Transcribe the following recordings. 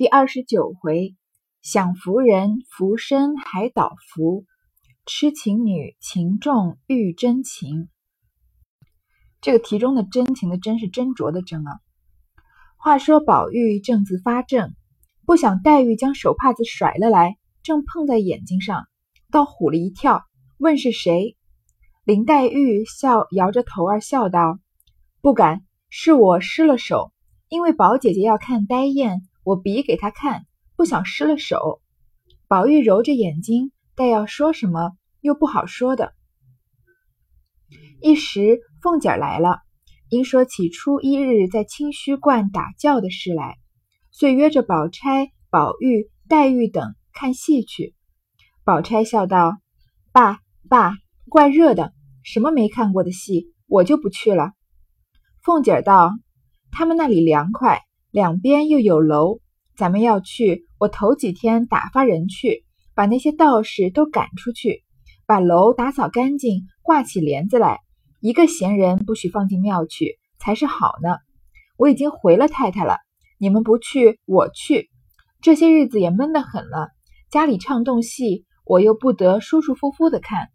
第二十九回，享福人福身还倒福，痴情女情重遇真情。这个题中的真情的真是斟酌的斟啊。话说宝玉正自发怔，不想黛玉将手帕子甩了来，正碰在眼睛上，倒唬了一跳，问是谁。林黛玉笑摇着头儿笑道：“不敢，是我失了手，因为宝姐姐要看呆雁。”我比给他看，不想失了手。宝玉揉着眼睛，待要说什么，又不好说的。一时凤姐来了，因说起初一日在清虚观打醮的事来，遂约着宝钗、宝玉、黛玉等看戏去。宝钗笑道：“爸爸，怪热的，什么没看过的戏，我就不去了。”凤姐道：“他们那里凉快。”两边又有楼，咱们要去。我头几天打发人去，把那些道士都赶出去，把楼打扫干净，挂起帘子来。一个闲人不许放进庙去，才是好呢。我已经回了太太了，你们不去，我去。这些日子也闷得很了，家里唱动戏，我又不得舒舒服服的看。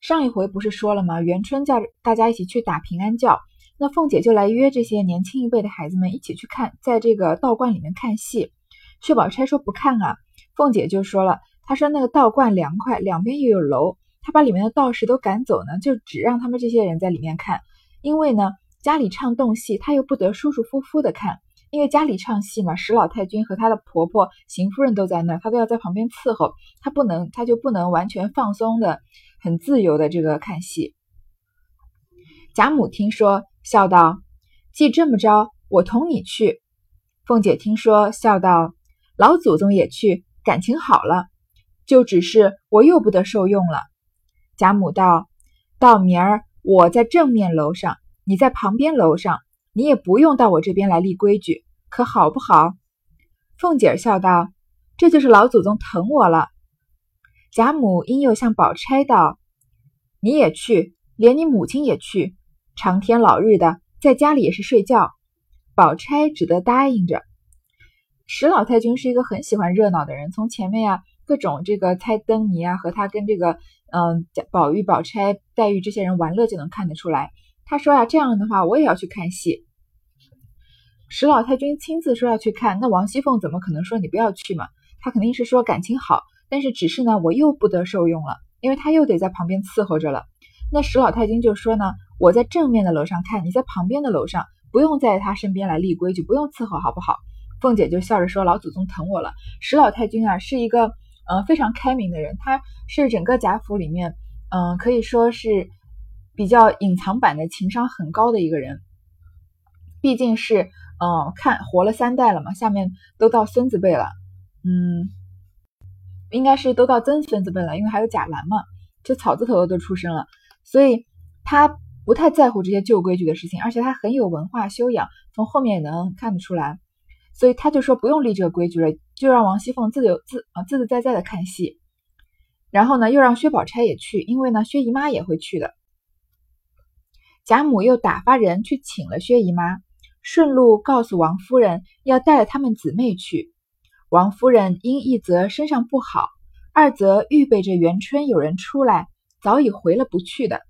上一回不是说了吗？元春叫大家一起去打平安轿。那凤姐就来约这些年轻一辈的孩子们一起去看，在这个道观里面看戏。薛宝钗说不看啊，凤姐就说了，她说那个道观凉快，两边又有楼，她把里面的道士都赶走呢，就只让他们这些人在里面看。因为呢，家里唱动戏，她又不得舒舒服服的看，因为家里唱戏嘛，史老太君和她的婆婆邢夫人都在那儿，她都要在旁边伺候，她不能，她就不能完全放松的、很自由的这个看戏。贾母听说。笑道：“既这么着，我同你去。”凤姐听说，笑道：“老祖宗也去，感情好了。就只是我又不得受用了。”贾母道：“到明儿我在正面楼上，你在旁边楼上，你也不用到我这边来立规矩，可好不好？”凤姐笑道：“这就是老祖宗疼我了。”贾母因又向宝钗道：“你也去，连你母亲也去。”长天老日的，在家里也是睡觉。宝钗只得答应着。史老太君是一个很喜欢热闹的人，从前面呀各种这个猜灯谜啊，和他跟这个嗯宝玉、宝钗、黛玉这些人玩乐就能看得出来。他说呀，这样的话我也要去看戏。史老太君亲自说要去看，那王熙凤怎么可能说你不要去嘛？他肯定是说感情好，但是只是呢，我又不得受用了，因为他又得在旁边伺候着了。那史老太君就说呢。我在正面的楼上看，你在旁边的楼上，不用在他身边来立规矩，不用伺候，好不好？凤姐就笑着说：“老祖宗疼我了。”史老太君啊，是一个嗯非常开明的人，他是整个贾府里面嗯可以说是比较隐藏版的情商很高的一个人。毕竟是嗯看活了三代了嘛，下面都到孙子辈了，嗯，应该是都到曾孙子辈了，因为还有贾兰嘛，就草字头的都出生了，所以他。不太在乎这些旧规矩的事情，而且他很有文化修养，从后面也能看得出来，所以他就说不用立这个规矩了，就让王熙凤自由自啊自自在在的看戏，然后呢又让薛宝钗也去，因为呢薛姨妈也会去的。贾母又打发人去请了薛姨妈，顺路告诉王夫人要带了他们姊妹去。王夫人因一则身上不好，二则预备着元春有人出来，早已回了不去的。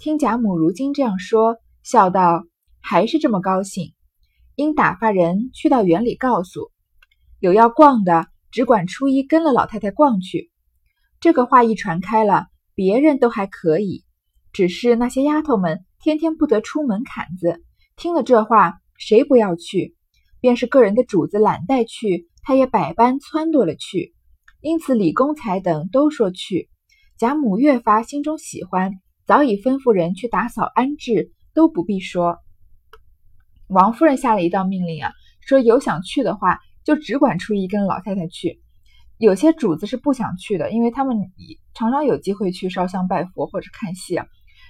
听贾母如今这样说，笑道：“还是这么高兴。”因打发人去到园里告诉，有要逛的，只管初一跟了老太太逛去。这个话一传开了，别人都还可以，只是那些丫头们天天不得出门槛子，听了这话，谁不要去？便是个人的主子懒带去，他也百般撺掇了去。因此李公才等都说去，贾母越发心中喜欢。早已吩咐人去打扫安置，都不必说。王夫人下了一道命令啊，说有想去的话，就只管初一跟老太太去。有些主子是不想去的，因为他们常常有机会去烧香拜佛或者看戏啊。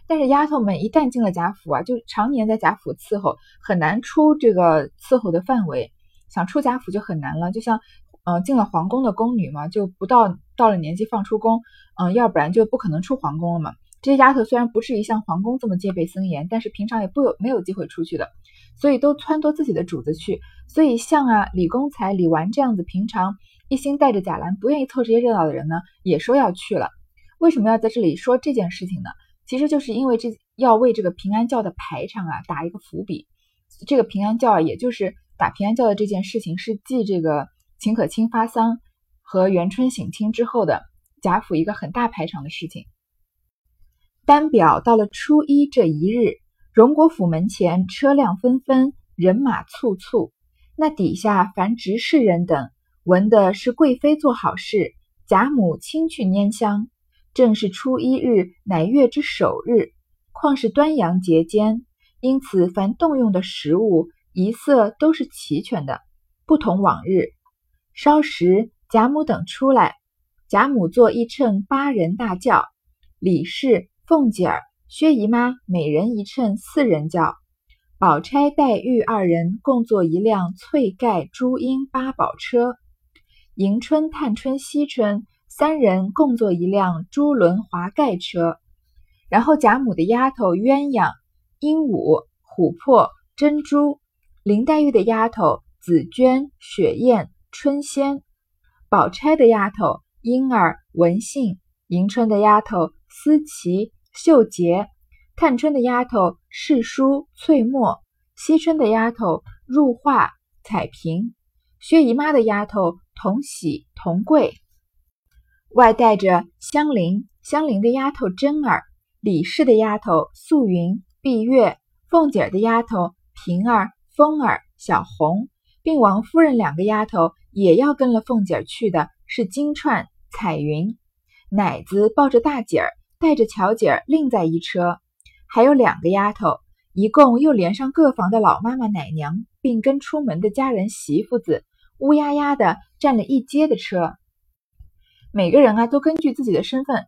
但是丫头们一旦进了贾府啊，就常年在贾府伺候，很难出这个伺候的范围。想出贾府就很难了，就像嗯进了皇宫的宫女嘛，就不到到了年纪放出宫，嗯，要不然就不可能出皇宫了嘛。这些丫头虽然不至于像皇宫这么戒备森严，但是平常也不有没有机会出去的，所以都撺掇自己的主子去。所以像啊李公才、李纨这样子，平常一心带着贾兰，不愿意凑这些热闹的人呢，也说要去了。为什么要在这里说这件事情呢？其实就是因为这要为这个平安教的排场啊打一个伏笔。这个平安教啊，也就是打平安教的这件事情，是继这个秦可卿发丧和元春省亲之后的贾府一个很大排场的事情。单表到了初一这一日，荣国府门前车辆纷纷，人马簇簇。那底下凡执事人等，闻的是贵妃做好事，贾母亲去拈香。正是初一日，乃月之首日，况是端阳节间，因此凡动用的食物一色都是齐全的，不同往日。稍时，贾母等出来，贾母坐一乘八人大轿，李氏。凤姐儿、薛姨妈每人一乘四人轿，宝钗、黛玉二人共坐一辆翠盖朱缨八宝车，迎春、探春、惜春三人共坐一辆朱轮华盖车。然后贾母的丫头鸳鸯、鹦鹉、琥珀、珍珠，林黛玉的丫头紫鹃、雪雁、春仙，宝钗的丫头莺儿、文信，迎春的丫头思琪。秀杰、探春的丫头世书、翠墨，惜春的丫头入画、彩屏，薛姨妈的丫头同喜、同贵，外带着香菱、香菱的丫头珍儿，李氏的丫头素云、碧月，凤姐儿的丫头平儿、风儿、小红，并王夫人两个丫头也要跟了凤姐儿去的，是金钏、彩云，奶子抱着大姐儿。带着巧姐儿另在一车，还有两个丫头，一共又连上各房的老妈妈、奶娘，并跟出门的家人媳妇子，乌压压的占了一街的车。每个人啊，都根据自己的身份，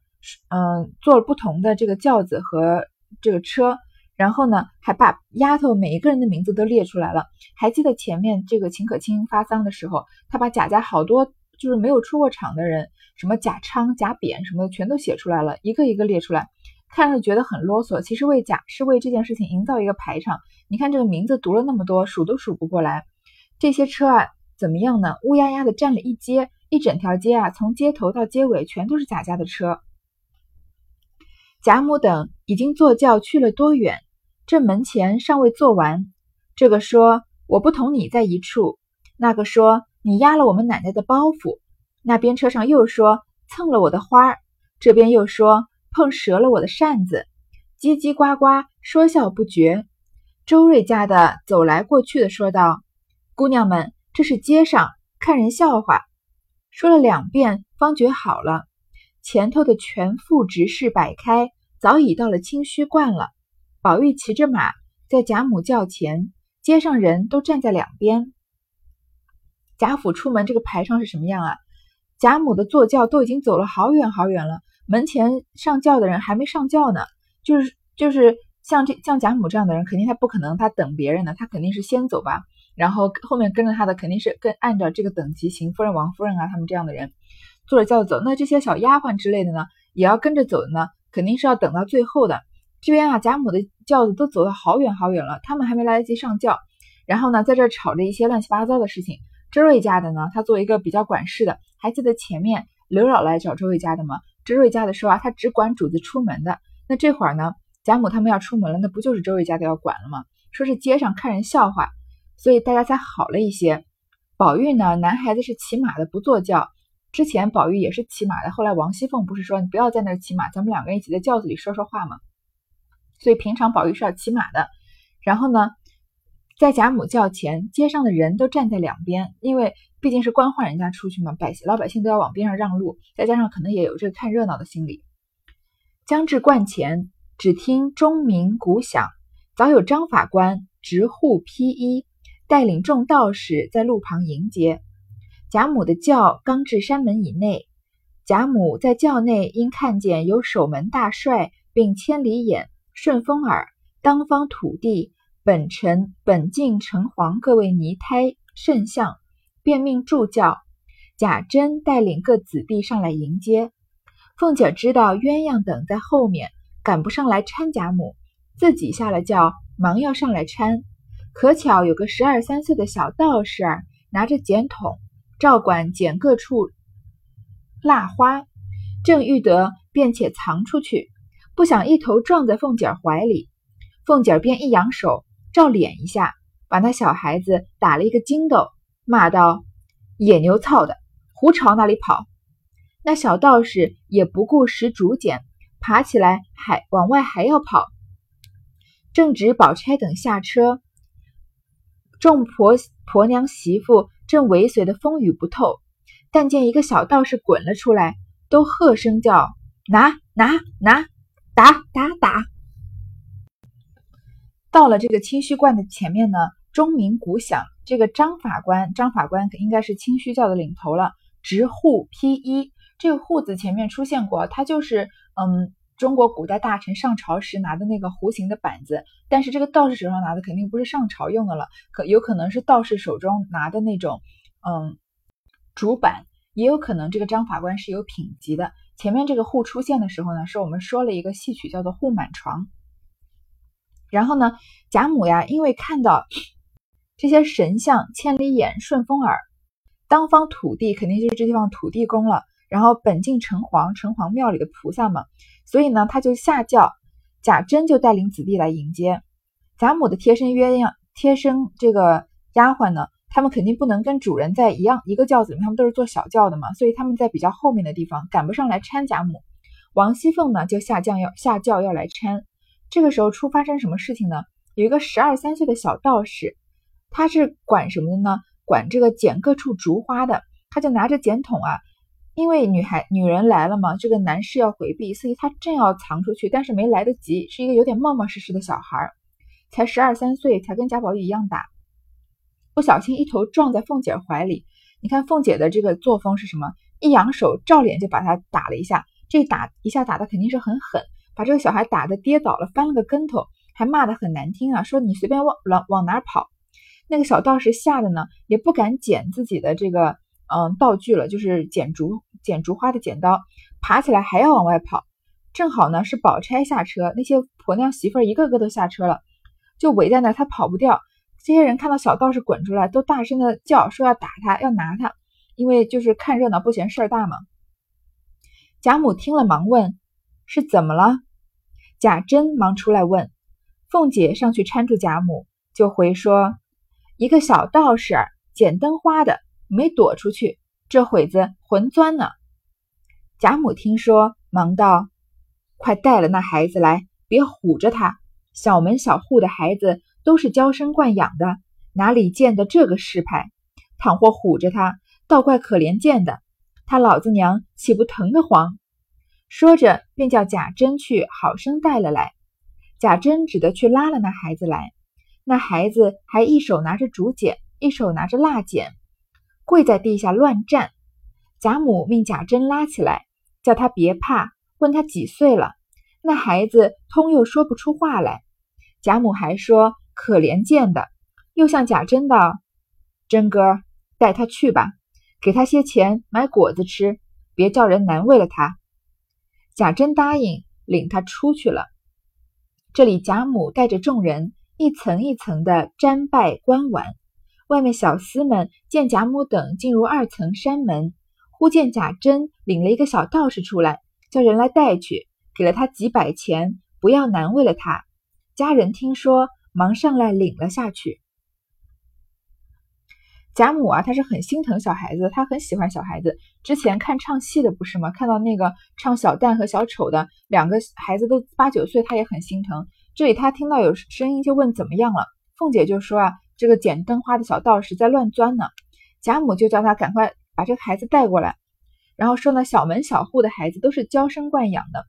嗯，坐了不同的这个轿子和这个车。然后呢，还把丫头每一个人的名字都列出来了。还记得前面这个秦可卿发丧的时候，他把贾家好多。就是没有出过场的人，什么贾昌、贾扁什么的，全都写出来了，一个一个列出来，看着觉得很啰嗦。其实为贾是为这件事情营造一个排场。你看这个名字读了那么多，数都数不过来。这些车啊，怎么样呢？乌压压的占了一街，一整条街啊，从街头到街尾全都是贾家的车。贾母等已经坐轿去了多远？这门前尚未坐完。这个说我不同你在一处，那个说。你压了我们奶奶的包袱，那边车上又说蹭了我的花儿，这边又说碰折了我的扇子，叽叽呱呱说笑不绝。周瑞家的走来过去的说道：“姑娘们，这是街上看人笑话。”说了两遍，方觉好了。前头的全副执事摆开，早已到了清虚观了。宝玉骑着马在贾母轿前，街上人都站在两边。贾府出门这个排场是什么样啊？贾母的坐轿都已经走了好远好远了，门前上轿的人还没上轿呢。就是就是像这像贾母这样的人，肯定他不可能他等别人的，他肯定是先走吧。然后后面跟着他的肯定是跟按照这个等级，邢夫人、王夫人啊，他们这样的人坐着轿子走。那这些小丫鬟之类的呢，也要跟着走的呢，肯定是要等到最后的。这边啊，贾母的轿子都走了好远好远了，他们还没来得及上轿，然后呢，在这吵着一些乱七八糟的事情。周瑞家的呢，他作为一个比较管事的，还记得前面刘姥姥来找周瑞家的吗？周瑞家的说啊，他只管主子出门的。那这会儿呢，贾母他们要出门了，那不就是周瑞家的要管了吗？说是街上看人笑话，所以大家才好了一些。宝玉呢，男孩子是骑马的，不坐轿。之前宝玉也是骑马的，后来王熙凤不是说你不要在那儿骑马，咱们两个人一起在轿子里说说话吗？所以平常宝玉是要骑马的。然后呢？在贾母轿前，街上的人都站在两边，因为毕竟是官宦人家出去嘛，百姓老百姓都要往边上让路，再加上可能也有这看热闹的心理。将至观前，只听钟鸣鼓响，早有张法官执护披衣，带领众道士在路旁迎接。贾母的轿刚至山门以内，贾母在轿内因看见有守门大帅，并千里眼、顺风耳、当方土地。本臣本境城隍各位泥胎圣相，便命助教贾珍带领各子弟上来迎接。凤姐知道鸳鸯等在后面，赶不上来搀贾母，自己下了轿，忙要上来搀。可巧有个十二三岁的小道士儿拿着剪筒，照管剪各处蜡花，正欲得便且藏出去，不想一头撞在凤姐怀里，凤姐便一扬手，照脸一下，把那小孩子打了一个筋斗，骂道：“野牛操的，胡朝哪里跑！”那小道士也不顾使竹简，爬起来还往外还要跑。正值宝钗等下车，众婆婆娘媳妇正尾随的风雨不透，但见一个小道士滚了出来，都喝声叫：“拿拿拿，打打打！”到了这个清虚观的前面呢，钟鸣鼓响，这个张法官，张法官应该是清虚教的领头了，执户披衣。这个户字前面出现过，它就是嗯，中国古代大臣上朝时拿的那个弧形的板子。但是这个道士手上拿的肯定不是上朝用的了，可有可能是道士手中拿的那种嗯竹板，也有可能这个张法官是有品级的。前面这个户出现的时候呢，是我们说了一个戏曲叫做户满床。然后呢，贾母呀，因为看到 这些神像千里眼顺风耳，当方土地肯定就是这地方土地公了。然后本境城隍，城隍庙里的菩萨嘛，所以呢，他就下轿，贾珍就带领子弟来迎接贾母的贴身鸳鸯、贴身这个丫鬟呢，他们肯定不能跟主人在一样一个轿子里面，他们都是坐小轿的嘛，所以他们在比较后面的地方赶不上来搀贾母。王熙凤呢就下轿要下轿要来搀，这个时候出发生什么事情呢？有一个十二三岁的小道士，他是管什么的呢？管这个剪各处竹花的，他就拿着剪筒啊。因为女孩女人来了嘛，这个男士要回避，所以他正要藏出去，但是没来得及，是一个有点冒冒失失的小孩，才十二三岁，才跟贾宝玉一样大，不小心一头撞在凤姐怀里。你看凤姐的这个作风是什么？一扬手，照脸就把他打了一下，这打一下打的肯定是很狠，把这个小孩打的跌倒了，翻了个跟头，还骂得很难听啊，说你随便往往往哪跑。那个小道士吓得呢，也不敢捡自己的这个。嗯，道具了，就是剪竹剪竹花的剪刀，爬起来还要往外跑。正好呢，是宝钗下车，那些婆娘媳妇儿一个个都下车了，就围在那，他跑不掉。这些人看到小道士滚出来，都大声的叫，说要打他，要拿他，因为就是看热闹不嫌事儿大嘛。贾母听了，忙问是怎么了。贾珍忙出来问，凤姐上去搀住贾母，就回说一个小道士剪灯花的。没躲出去，这会子魂钻呢。贾母听说，忙道：“快带了那孩子来，别唬着他。小门小户的孩子都是娇生惯养的，哪里见得这个世派？倘或唬着他，倒怪可怜见的。他老子娘岂不疼得慌？”说着，便叫贾珍去好生带了来。贾珍只得去拉了那孩子来。那孩子还一手拿着竹简，一手拿着蜡剪。跪在地下乱站，贾母命贾珍拉起来，叫他别怕，问他几岁了。那孩子通又说不出话来。贾母还说可怜见的，又向贾珍道：“珍哥，带他去吧，给他些钱买果子吃，别叫人难为了他。”贾珍答应，领他出去了。这里贾母带着众人一层一层的瞻拜观玩。外面小厮们见贾母等进入二层山门，忽见贾珍领了一个小道士出来，叫人来带去，给了他几百钱，不要难为了他。家人听说，忙上来领了下去。贾母啊，她是很心疼小孩子，她很喜欢小孩子。之前看唱戏的不是吗？看到那个唱小旦和小丑的两个孩子都八九岁，她也很心疼。这里她听到有声音，就问怎么样了。凤姐就说啊。这个捡灯花的小道士在乱钻呢，贾母就叫他赶快把这个孩子带过来，然后说呢，小门小户的孩子都是娇生惯养的，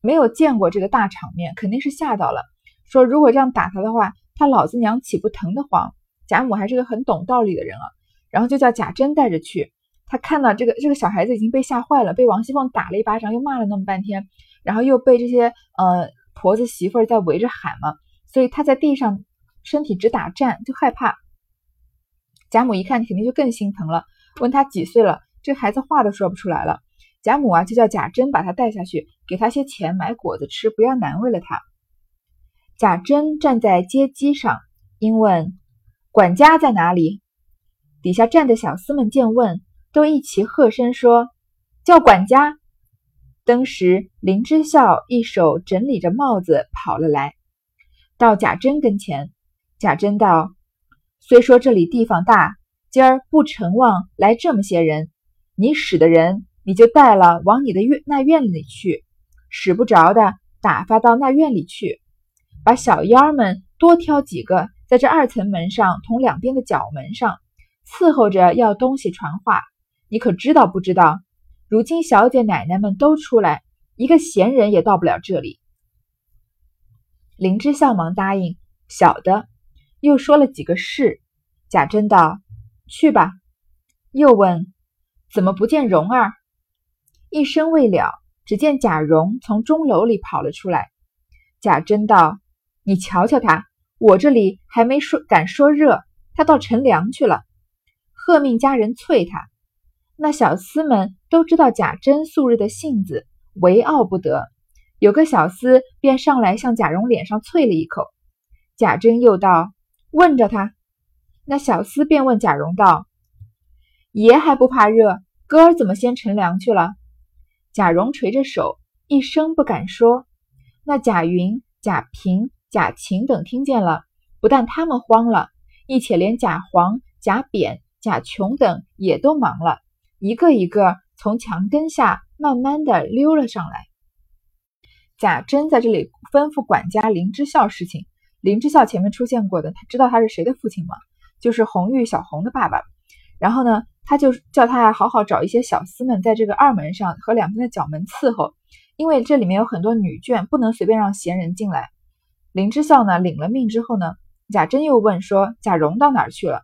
没有见过这个大场面，肯定是吓到了。说如果这样打他的话，他老子娘岂不疼得慌？贾母还是个很懂道理的人啊，然后就叫贾珍带着去。他看到这个这个小孩子已经被吓坏了，被王熙凤打了一巴掌，又骂了那么半天，然后又被这些呃婆子媳妇儿在围着喊嘛，所以他在地上。身体直打颤，就害怕。贾母一看，肯定就更心疼了，问他几岁了。这孩子话都说不出来了。贾母啊，就叫贾珍把他带下去，给他些钱买果子吃，不要难为了他。贾珍站在阶基上，应问：“管家在哪里？”底下站的小厮们见问，都一齐喝声说：“叫管家。”当时林之孝一手整理着帽子跑了来，到贾珍跟前。贾珍道：“虽说这里地方大，今儿不成望来这么些人，你使的人你就带了往你的院那院里去，使不着的打发到那院里去。”把小妖们多挑几个，在这二层门上同两边的角门上伺候着要东西传话。你可知道不知道？如今小姐奶奶们都出来，一个闲人也到不了这里。灵芝笑忙答应：“晓得。”又说了几个事。贾珍道：“去吧。”又问：“怎么不见蓉儿？”一声未了，只见贾蓉从钟楼里跑了出来。贾珍道。你瞧瞧他，我这里还没说敢说热，他到乘凉去了。喝命家人催他。那小厮们都知道贾珍素日的性子，为傲不得。有个小厮便上来向贾蓉脸上啐了一口。贾珍又道：“问着他。”那小厮便问贾蓉道：“爷还不怕热，哥儿怎么先乘凉去了？”贾蓉垂着手，一声不敢说。那贾云、贾平。贾琴等听见了，不但他们慌了，一且连贾黄、贾扁、贾琼等也都忙了，一个一个从墙根下慢慢的溜了上来。贾珍在这里吩咐管家林之孝事情。林之孝前面出现过的，他知道他是谁的父亲吗？就是红玉小红的爸爸。然后呢，他就叫他好好找一些小厮们，在这个二门上和两边的角门伺候，因为这里面有很多女眷，不能随便让闲人进来。林之孝呢，领了命之后呢，贾珍又问说：“贾蓉到哪儿去了？”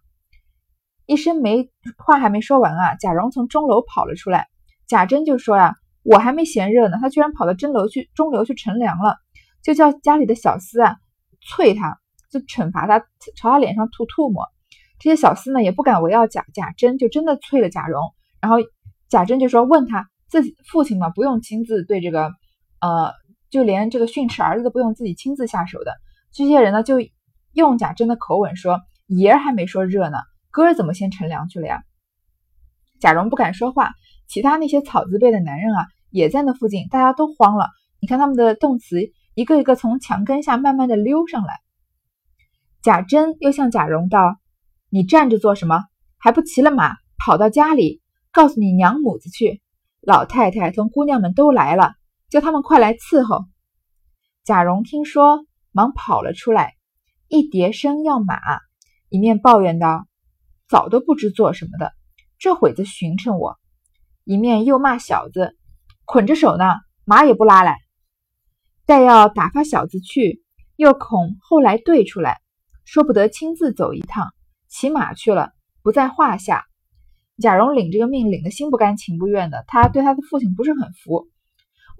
一声没话还没说完啊，贾蓉从钟楼跑了出来。贾珍就说：“呀，我还没嫌热呢，他居然跑到钟楼去，钟楼去乘凉了。”就叫家里的小厮啊，啐他，就惩罚他，朝他脸上吐唾沫。这些小厮呢，也不敢围绕贾贾珍，就真的啐了贾蓉。然后贾珍就说：“问他自己父亲嘛，不用亲自对这个，呃。”就连这个训斥儿子都不用自己亲自下手的，这些人呢，就用贾珍的口吻说：“爷儿还没说热呢，哥儿怎么先乘凉去了呀？”贾蓉不敢说话，其他那些草字辈的男人啊，也在那附近，大家都慌了。你看他们的动词，一个一个从墙根下慢慢的溜上来。贾珍又向贾蓉道：“你站着做什么？还不骑了马跑到家里，告诉你娘母子去，老太太同姑娘们都来了。”叫他们快来伺候。贾蓉听说，忙跑了出来，一叠声要马，一面抱怨道：“早都不知做什么的，这会子寻趁我。”一面又骂小子：“捆着手呢，马也不拉来。”待要打发小子去，又恐后来对出来，说不得亲自走一趟，骑马去了，不在话下。贾蓉领这个命，领的心不甘情不愿的，他对他的父亲不是很服。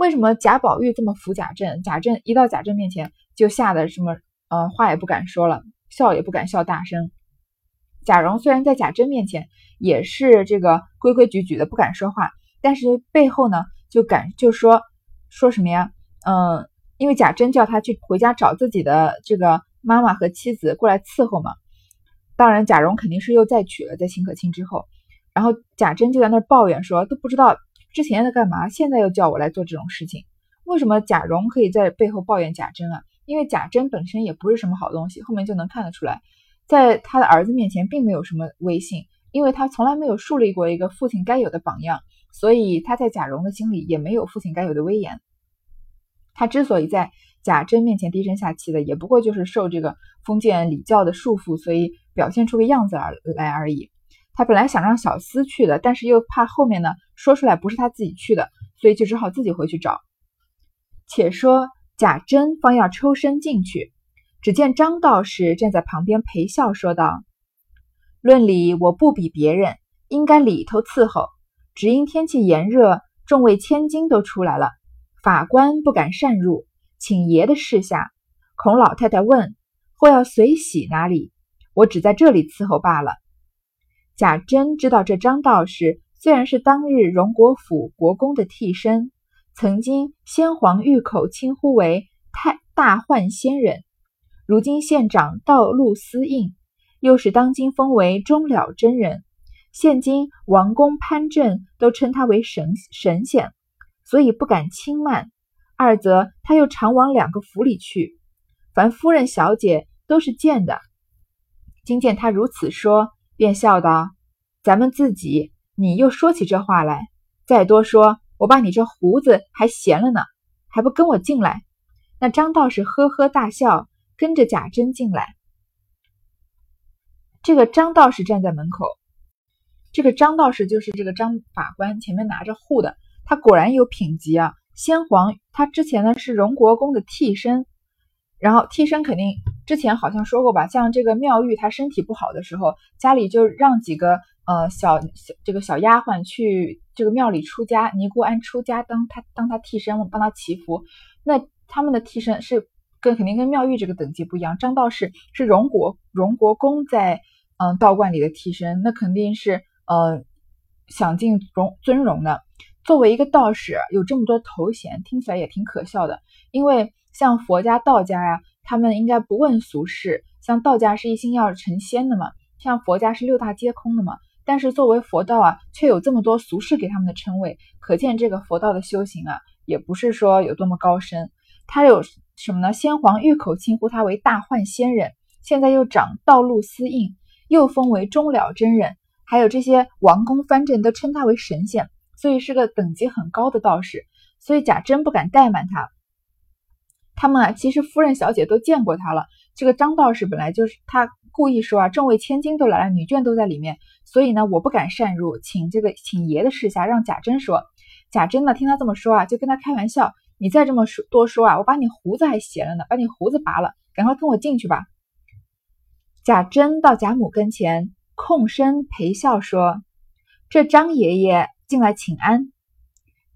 为什么贾宝玉这么服贾政？贾政一到贾政面前，就吓得什么呃话也不敢说了，笑也不敢笑大声。贾蓉虽然在贾珍面前也是这个规规矩矩的，不敢说话，但是背后呢就敢就说说什么呀？嗯，因为贾珍叫他去回家找自己的这个妈妈和妻子过来伺候嘛。当然，贾蓉肯定是又再娶了，在秦可卿之后，然后贾珍就在那抱怨说，都不知道。之前在干嘛？现在又叫我来做这种事情，为什么贾蓉可以在背后抱怨贾珍啊？因为贾珍本身也不是什么好东西，后面就能看得出来，在他的儿子面前并没有什么威信，因为他从来没有树立过一个父亲该有的榜样，所以他在贾蓉的心里也没有父亲该有的威严。他之所以在贾珍面前低声下气的，也不过就是受这个封建礼教的束缚，所以表现出个样子而来而已。他本来想让小厮去的，但是又怕后面呢说出来不是他自己去的，所以就只好自己回去找。且说贾珍方要抽身进去，只见张道士站在旁边陪笑说道：“论理我不比别人，应该里头伺候，只因天气炎热，众位千金都出来了，法官不敢擅入，请爷的示下，孔老太太问或要随喜哪里，我只在这里伺候罢了。”贾珍知道这张道士虽然是当日荣国府国公的替身，曾经先皇御口称呼为太大幻仙人，如今县长道路司印，又是当今封为终了真人。现今王公潘镇都称他为神神仙，所以不敢轻慢。二则他又常往两个府里去，凡夫人小姐都是见的。今见他如此说，便笑道：“咱们自己，你又说起这话来，再多说，我把你这胡子还闲了呢，还不跟我进来？”那张道士呵呵大笑，跟着贾珍进来。这个张道士站在门口，这个张道士就是这个张法官前面拿着护的，他果然有品级啊。先皇他之前呢是荣国公的替身，然后替身肯定之前好像说过吧，像这个妙玉她身体不好的时候，家里就让几个呃小小这个小丫鬟去这个庙里出家，尼姑庵出家当他当他替身帮他祈福。那他们的替身是跟肯定跟妙玉这个等级不一样，张道士是荣国荣国公在嗯道观里的替身，那肯定是呃享尽荣尊荣的。作为一个道士，有这么多头衔，听起来也挺可笑的。因为像佛家、道家呀，他们应该不问俗事。像道家是一心要成仙的嘛，像佛家是六大皆空的嘛。但是作为佛道啊，却有这么多俗世给他们的称谓，可见这个佛道的修行啊，也不是说有多么高深。他有什么呢？先皇御口称呼他为大幻仙人，现在又掌道路司印，又封为终了真人，还有这些王公藩镇都称他为神仙。所以是个等级很高的道士，所以贾珍不敢怠慢他。他们啊，其实夫人小姐都见过他了。这个张道士本来就是他故意说啊，众位千金都来了，女眷都在里面，所以呢，我不敢擅入，请这个请爷的示下，让贾珍说。贾珍呢，听他这么说啊，就跟他开玩笑：“你再这么说多说啊，我把你胡子还斜了呢，把你胡子拔了，赶快跟我进去吧。”贾珍到贾母跟前，空身陪笑说：“这张爷爷。”进来请安，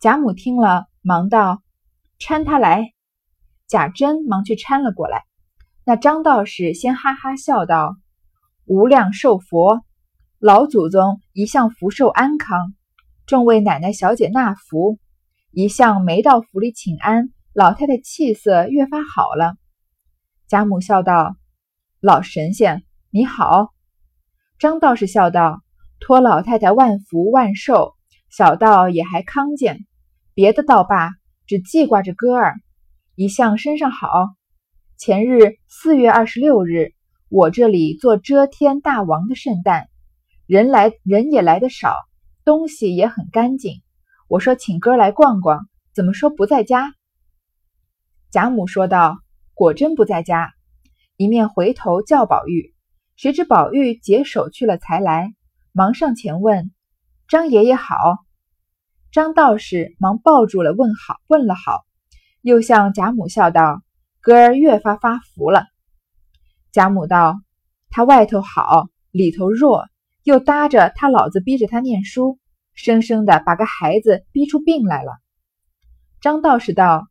贾母听了，忙道：“搀他来。”贾珍忙去搀了过来。那张道士先哈哈笑道：“无量寿佛，老祖宗一向福寿安康，众位奶奶小姐纳福，一向没到府里请安，老太太气色越发好了。”贾母笑道：“老神仙你好。”张道士笑道：“托老太太万福万寿。”小道也还康健，别的倒罢，只记挂着哥儿，一向身上好。前日四月二十六日，我这里做遮天大王的圣诞，人来人也来的少，东西也很干净。我说请哥来逛逛，怎么说不在家？贾母说道：“果真不在家。”一面回头叫宝玉，谁知宝玉解手去了才来，忙上前问：“张爷爷好。”张道士忙抱住了，问好，问了好，又向贾母笑道：“哥儿越发发福了。”贾母道：“他外头好，里头弱，又搭着他老子逼着他念书，生生的把个孩子逼出病来了。”张道士道：“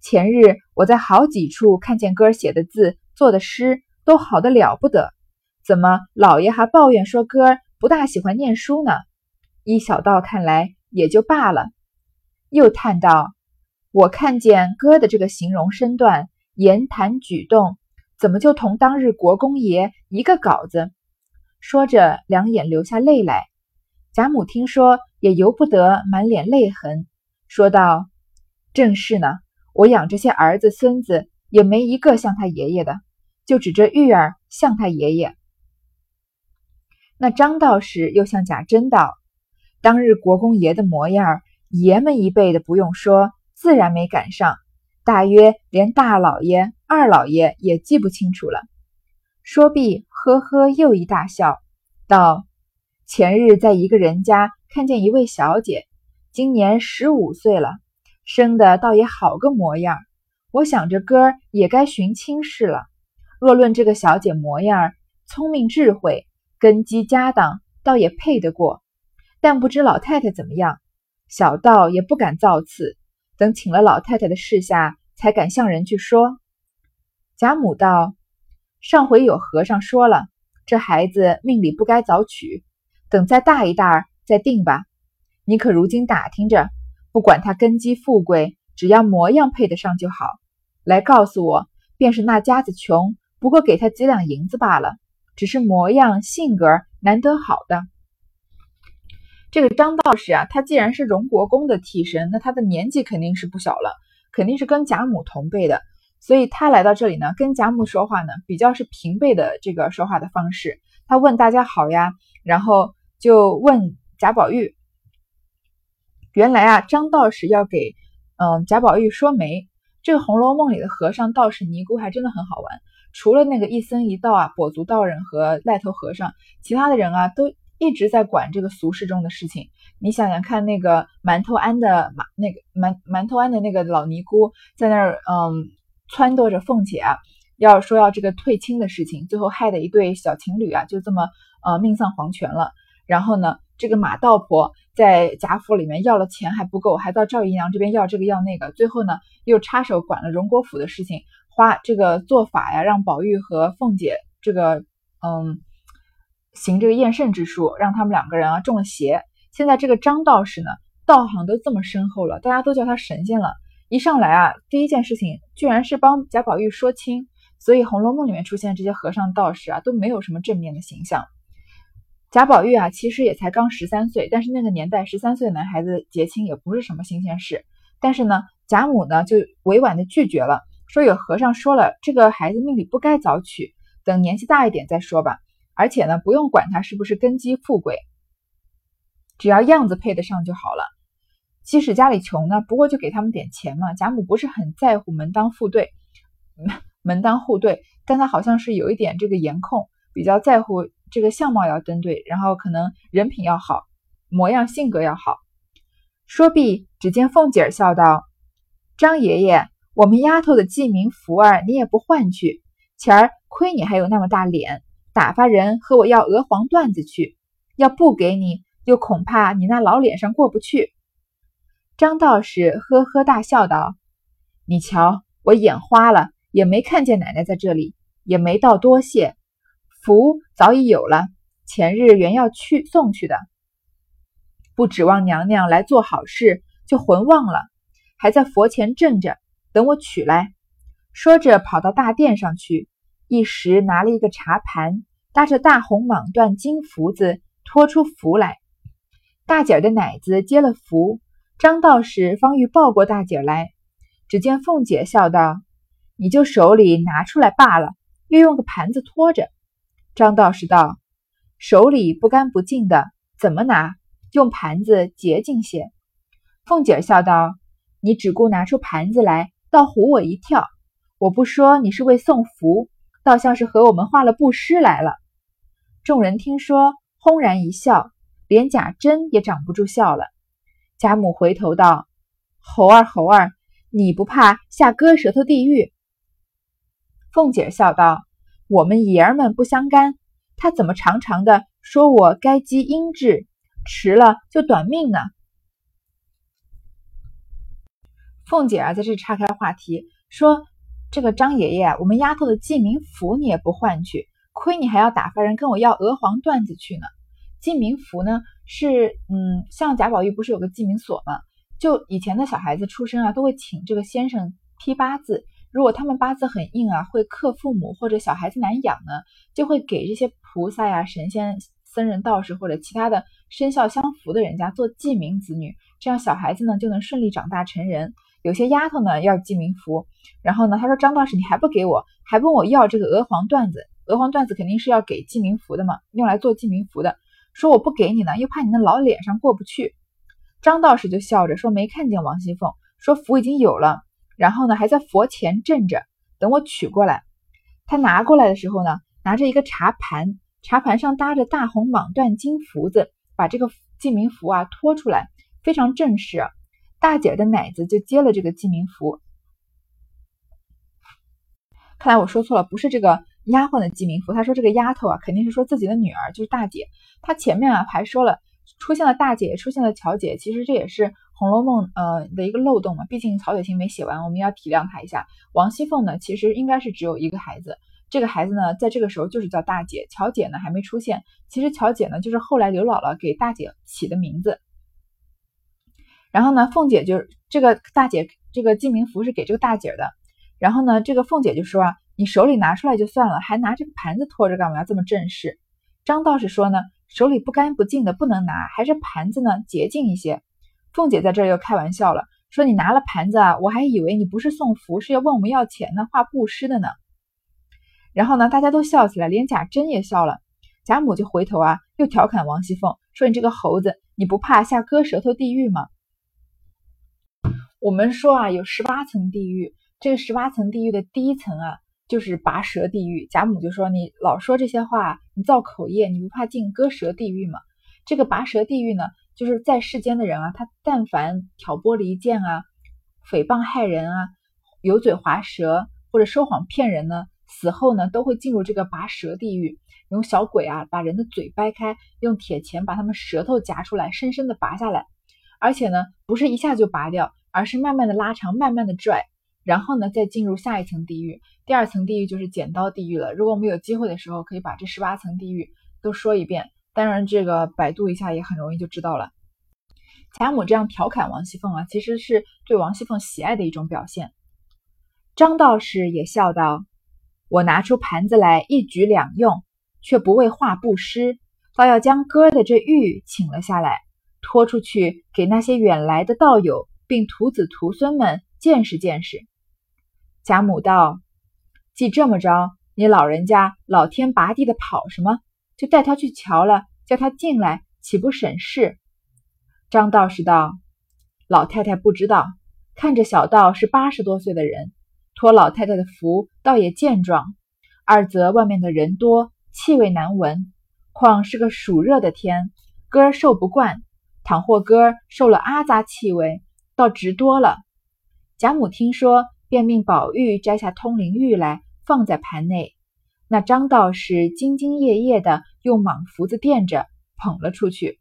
前日我在好几处看见哥儿写的字、做的诗，都好的了不得，怎么老爷还抱怨说哥儿不大喜欢念书呢？依小道看来。”也就罢了，又叹道：“我看见哥的这个形容身段、言谈举动，怎么就同当日国公爷一个稿子？”说着，两眼流下泪来。贾母听说，也由不得满脸泪痕，说道：“正是呢，我养这些儿子孙子，也没一个像他爷爷的，就指着玉儿像他爷爷。”那张道士又向贾珍道。当日国公爷的模样，爷们一辈的不用说，自然没赶上。大约连大老爷、二老爷也记不清楚了。说毕，呵呵又一大笑，道：“前日在一个人家看见一位小姐，今年十五岁了，生的倒也好个模样。我想着哥儿也该寻亲事了。若论这个小姐模样，聪明智慧，根基家当，倒也配得过。”但不知老太太怎么样，小道也不敢造次，等请了老太太的示下，才敢向人去说。贾母道：“上回有和尚说了，这孩子命里不该早娶，等再大一大再定吧。你可如今打听着，不管他根基富贵，只要模样配得上就好。来告诉我，便是那家子穷，不过给他几两银子罢了，只是模样性格难得好的。这个张道士啊，他既然是荣国公的替身，那他的年纪肯定是不小了，肯定是跟贾母同辈的，所以他来到这里呢，跟贾母说话呢，比较是平辈的这个说话的方式。他问大家好呀，然后就问贾宝玉。原来啊，张道士要给嗯贾宝玉说媒。这个《红楼梦》里的和尚、道士、尼姑还真的很好玩。除了那个一僧一道啊，跛足道人和癞头和尚，其他的人啊，都一直在管这个俗世中的事情。你想想看，那个馒头庵的马，那个馒馒头庵的那个老尼姑，在那儿嗯撺掇着凤姐啊，要说要这个退亲的事情，最后害得一对小情侣啊，就这么呃命丧黄泉了。然后呢？这个马道婆在贾府里面要了钱还不够，还到赵姨娘这边要这个要那个，最后呢又插手管了荣国府的事情，花这个做法呀，让宝玉和凤姐这个嗯行这个验肾之术，让他们两个人啊中了邪。现在这个张道士呢，道行都这么深厚了，大家都叫他神仙了。一上来啊，第一件事情居然是帮贾宝玉说亲，所以《红楼梦》里面出现这些和尚道士啊，都没有什么正面的形象。贾宝玉啊，其实也才刚十三岁，但是那个年代十三岁男孩子结亲也不是什么新鲜事。但是呢，贾母呢就委婉的拒绝了，说有和尚说了，这个孩子命里不该早娶，等年纪大一点再说吧。而且呢，不用管他是不是根基富贵，只要样子配得上就好了。即使家里穷呢，不过就给他们点钱嘛。贾母不是很在乎门当户对，门当户对，但她好像是有一点这个颜控，比较在乎。这个相貌要登对，然后可能人品要好，模样性格要好。说毕，只见凤姐儿笑道：“张爷爷，我们丫头的记名符儿你也不换去，前儿亏你还有那么大脸，打发人和我要鹅黄缎子去，要不给你，又恐怕你那老脸上过不去。”张道士呵呵大笑道：“你瞧，我眼花了，也没看见奶奶在这里，也没道多谢。”福早已有了，前日原要去送去的，不指望娘娘来做好事，就魂忘了，还在佛前镇着，等我取来。说着，跑到大殿上去，一时拿了一个茶盘，搭着大红蟒缎金福子，托出福来。大姐儿的奶子接了福，张道士方欲抱过大姐儿来，只见凤姐笑道：“你就手里拿出来罢了，又用个盘子托着。”张道士道：“手里不干不净的，怎么拿？用盘子洁净些。”凤姐笑道：“你只顾拿出盘子来，倒唬我一跳。我不说你是为送福，倒像是和我们画了布施来了。”众人听说，轰然一笑，连贾珍也掌不住笑了。贾母回头道：“猴儿，猴儿，你不怕下割舌头地狱？”凤姐笑道。我们爷儿们不相干，他怎么常常的说我该积阴质，迟了就短命呢？凤姐啊，在这岔开话题说：“这个张爷爷，我们丫头的记名符你也不换去，亏你还要打发人跟我要鹅黄缎子去呢。记名符呢，是嗯，像贾宝玉不是有个记名锁吗？就以前的小孩子出生啊，都会请这个先生批八字。”如果他们八字很硬啊，会克父母或者小孩子难养呢，就会给这些菩萨呀、神仙、僧人、道士或者其他的生肖相符的人家做记名子女，这样小孩子呢就能顺利长大成人。有些丫头呢要记名符，然后呢他说张道士你还不给我，还问我要这个鹅黄缎子，鹅黄缎子肯定是要给记名符的嘛，用来做记名符的。说我不给你呢，又怕你那老脸上过不去。张道士就笑着说没看见王熙凤，说符已经有了。然后呢，还在佛前镇着，等我取过来。他拿过来的时候呢，拿着一个茶盘，茶盘上搭着大红蟒缎金福子，把这个记名符啊托出来，非常正式。大姐的奶子就接了这个记名符。看来我说错了，不是这个丫鬟的记名符。他说这个丫头啊，肯定是说自己的女儿，就是大姐。他前面啊还说了，出现了大姐，出现了乔姐，其实这也是。《红楼梦》呃的一个漏洞嘛，毕竟曹雪芹没写完，我们要体谅他一下。王熙凤呢，其实应该是只有一个孩子，这个孩子呢，在这个时候就是叫大姐。乔姐呢还没出现，其实乔姐呢就是后来刘姥姥给大姐起的名字。然后呢，凤姐就这个大姐这个记名符是给这个大姐的。然后呢，这个凤姐就说啊，你手里拿出来就算了，还拿这个盘子托着干嘛？这么正式。张道士说呢，手里不干不净的不能拿，还是盘子呢洁净一些。凤姐在这又开玩笑了，说你拿了盘子啊，我还以为你不是送福，是要问我们要钱呢，画布施的呢。然后呢，大家都笑起来，连贾珍也笑了。贾母就回头啊，又调侃王熙凤说：“你这个猴子，你不怕下割舌头地狱吗？”我们说啊，有十八层地狱，这个十八层地狱的第一层啊，就是拔舌地狱。贾母就说：“你老说这些话，你造口业，你不怕进割舌地狱吗？”这个拔舌地狱呢，就是在世间的人啊，他但凡挑拨离间啊、诽谤害人啊、油嘴滑舌或者说谎骗人呢。死后呢，都会进入这个拔舌地狱，用小鬼啊把人的嘴掰开，用铁钳把他们舌头夹出来，深深的拔下来。而且呢，不是一下就拔掉，而是慢慢的拉长，慢慢的拽，然后呢，再进入下一层地狱。第二层地狱就是剪刀地狱了。如果我们有机会的时候，可以把这十八层地狱都说一遍。当然，这个百度一下也很容易就知道了。贾母这样调侃王熙凤啊，其实是对王熙凤喜爱的一种表现。张道士也笑道。我拿出盘子来一举两用，却不为画布施，倒要将哥的这玉请了下来，拖出去给那些远来的道友并徒子徒孙们见识见识。贾母道：“既这么着，你老人家老天拔地的跑什么？就带他去瞧了，叫他进来，岂不省事？”张道士道：“老太太不知道，看着小道是八十多岁的人。”托老太太的福，倒也健壮；二则外面的人多，气味难闻。况是个暑热的天，哥儿受不惯。倘或哥儿受了阿扎气味，倒直多了。贾母听说，便命宝玉摘下通灵玉来，放在盘内。那张道士兢兢业业的用蟒符子垫着，捧了出去。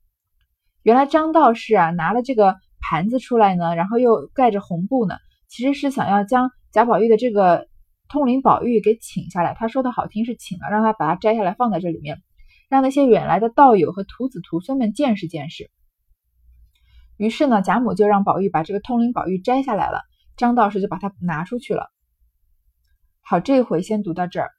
原来张道士啊，拿了这个盘子出来呢，然后又盖着红布呢，其实是想要将。贾宝玉的这个通灵宝玉给请下来，他说的好听是请了，让他把它摘下来放在这里面，让那些远来的道友和徒子徒孙们见识见识。于是呢，贾母就让宝玉把这个通灵宝玉摘下来了，张道士就把它拿出去了。好，这回先读到这儿。